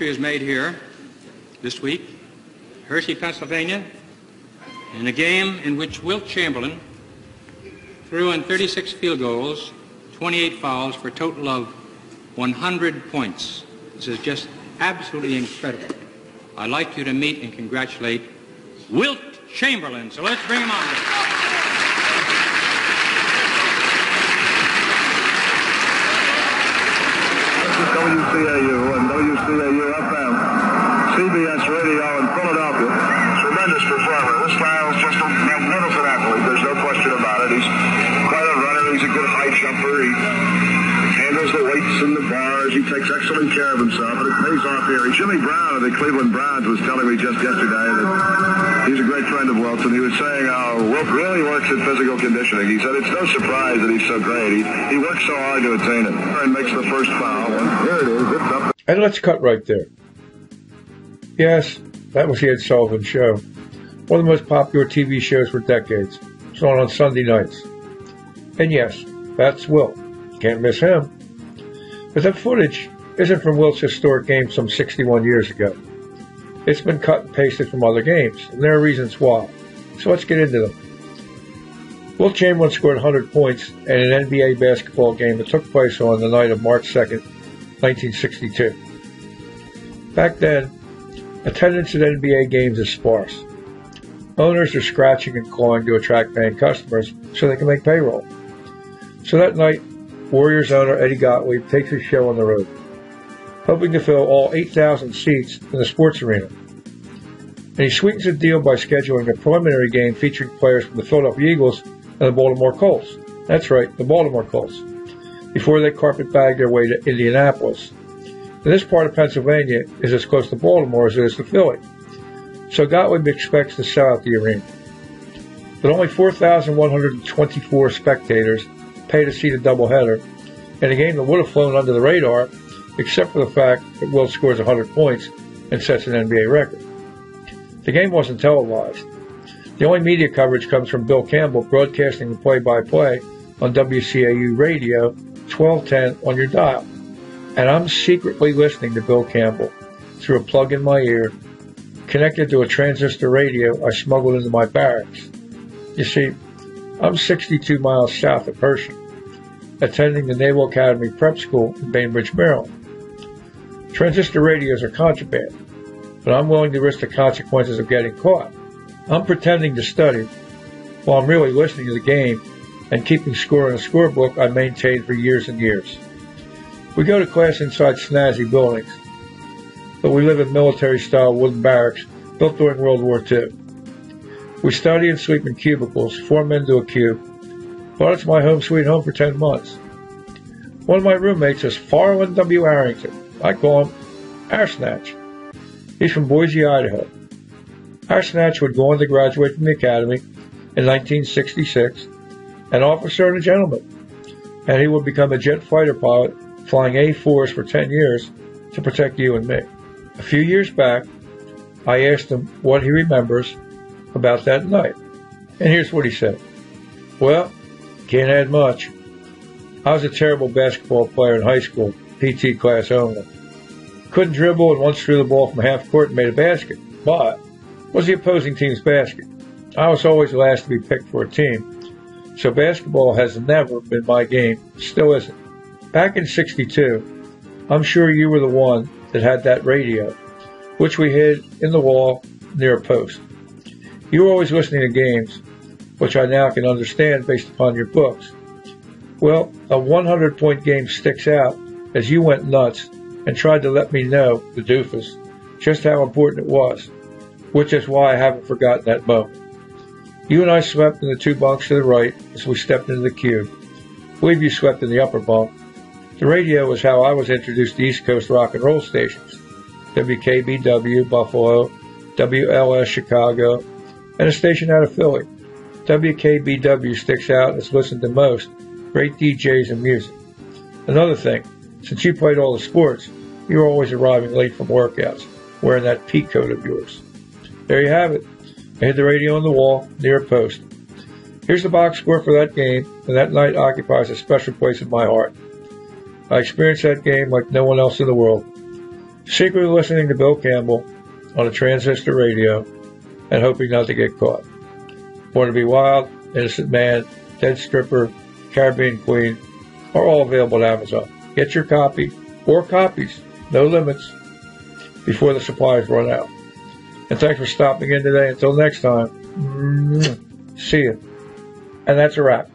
history is made here this week, Hershey, Pennsylvania, in a game in which Wilt Chamberlain threw in 36 field goals, 28 fouls for a total of 100 points. This is just absolutely incredible. I'd like you to meet and congratulate Wilt Chamberlain. So let's bring him on. WCAU and WCAU FM, CBS Radio in Philadelphia. Tremendous performer. This Lyle's just a magnificent athlete. There's no question about it. He's quite a runner. He's a good high jumper. He handles the weights and the bars. He takes excellent care of himself, and it pays off here. Jimmy Brown of the Cleveland Browns was telling me just yesterday that he's a great friend of Wilson. He was saying how Wilt really works at physical conditioning. He said it's no surprise that he's so great. He, he works so hard to attain it. And makes the first foul. And here it is. It's up. And let's cut right there. Yes, that was the Ed Sullivan Show, one of the most popular TV shows for decades. It's on on Sunday nights. And yes, that's Wilt. Can't miss him. But that footage isn't from Wilt's historic game some 61 years ago. It's been cut and pasted from other games, and there are reasons why. So let's get into them. Wilt Chamberlain scored 100 points in an NBA basketball game that took place on the night of March 2nd, 1962. Back then, attendance at NBA games is sparse. Owners are scratching and clawing to attract paying customers so they can make payroll. So that night, Warriors owner Eddie Gottlieb takes his show on the road, hoping to fill all 8,000 seats in the sports arena. And he sweetens the deal by scheduling a preliminary game featuring players from the Philadelphia Eagles and the Baltimore Colts. That's right, the Baltimore Colts. Before they carpet bag their way to Indianapolis. And this part of Pennsylvania is as close to Baltimore as it is to Philly. So Gottlieb expects to sell out the arena. But only 4,124 spectators pay to see the doubleheader, and a game that would have flown under the radar, except for the fact that Wilt scores 100 points and sets an NBA record. The game wasn't televised. The only media coverage comes from Bill Campbell broadcasting the play-by-play on WCAU radio 1210 on your dial. And I'm secretly listening to Bill Campbell through a plug in my ear, connected to a transistor radio I smuggled into my barracks. You see, I'm 62 miles south of Hershey, attending the Naval Academy Prep School in Bainbridge, Maryland. Transistor radios are contraband, but I'm willing to risk the consequences of getting caught. I'm pretending to study while I'm really listening to the game and keeping score in a scorebook I maintained for years and years. We go to class inside snazzy buildings, but we live in military-style wooden barracks built during World War II. We study and sleep in cubicles, four men to a cube, but it's my home sweet home for 10 months. One of my roommates is Farland W. Arrington. I call him Arsnatch. He's from Boise, Idaho. Arsnatch would go on to graduate from the academy in 1966, an officer and a gentleman, and he would become a jet fighter pilot flying A-4s for 10 years to protect you and me. A few years back, I asked him what he remembers about that night. And here's what he said. Well, can't add much. I was a terrible basketball player in high school, PT class only. Couldn't dribble and once threw the ball from half court and made a basket, but was the opposing team's basket. I was always last to be picked for a team, so basketball has never been my game, still isn't. Back in 62, I'm sure you were the one that had that radio, which we hid in the wall near a post. You were always listening to games, which I now can understand based upon your books. Well, a 100 point game sticks out as you went nuts and tried to let me know, the doofus, just how important it was, which is why I haven't forgotten that moment. You and I slept in the two bunks to the right as we stepped into the cube. Believe you slept in the upper bunk. The radio was how I was introduced to East Coast rock and roll stations. WKBW, Buffalo, WLS, Chicago, and a station out of Philly. WKBW sticks out as listened to most. Great DJs and music. Another thing, since you played all the sports, you were always arriving late from workouts, wearing that pea coat of yours. There you have it. I hid the radio on the wall near a post. Here's the box score for that game, and that night occupies a special place in my heart. I experienced that game like no one else in the world. secretly listening to Bill Campbell on a transistor radio and hoping not to get caught. Born to be Wild, Innocent Man, Dead Stripper, Caribbean Queen are all available at Amazon. Get your copy or copies, no limits, before the supplies run out. And thanks for stopping in today. Until next time, see you. And that's a wrap.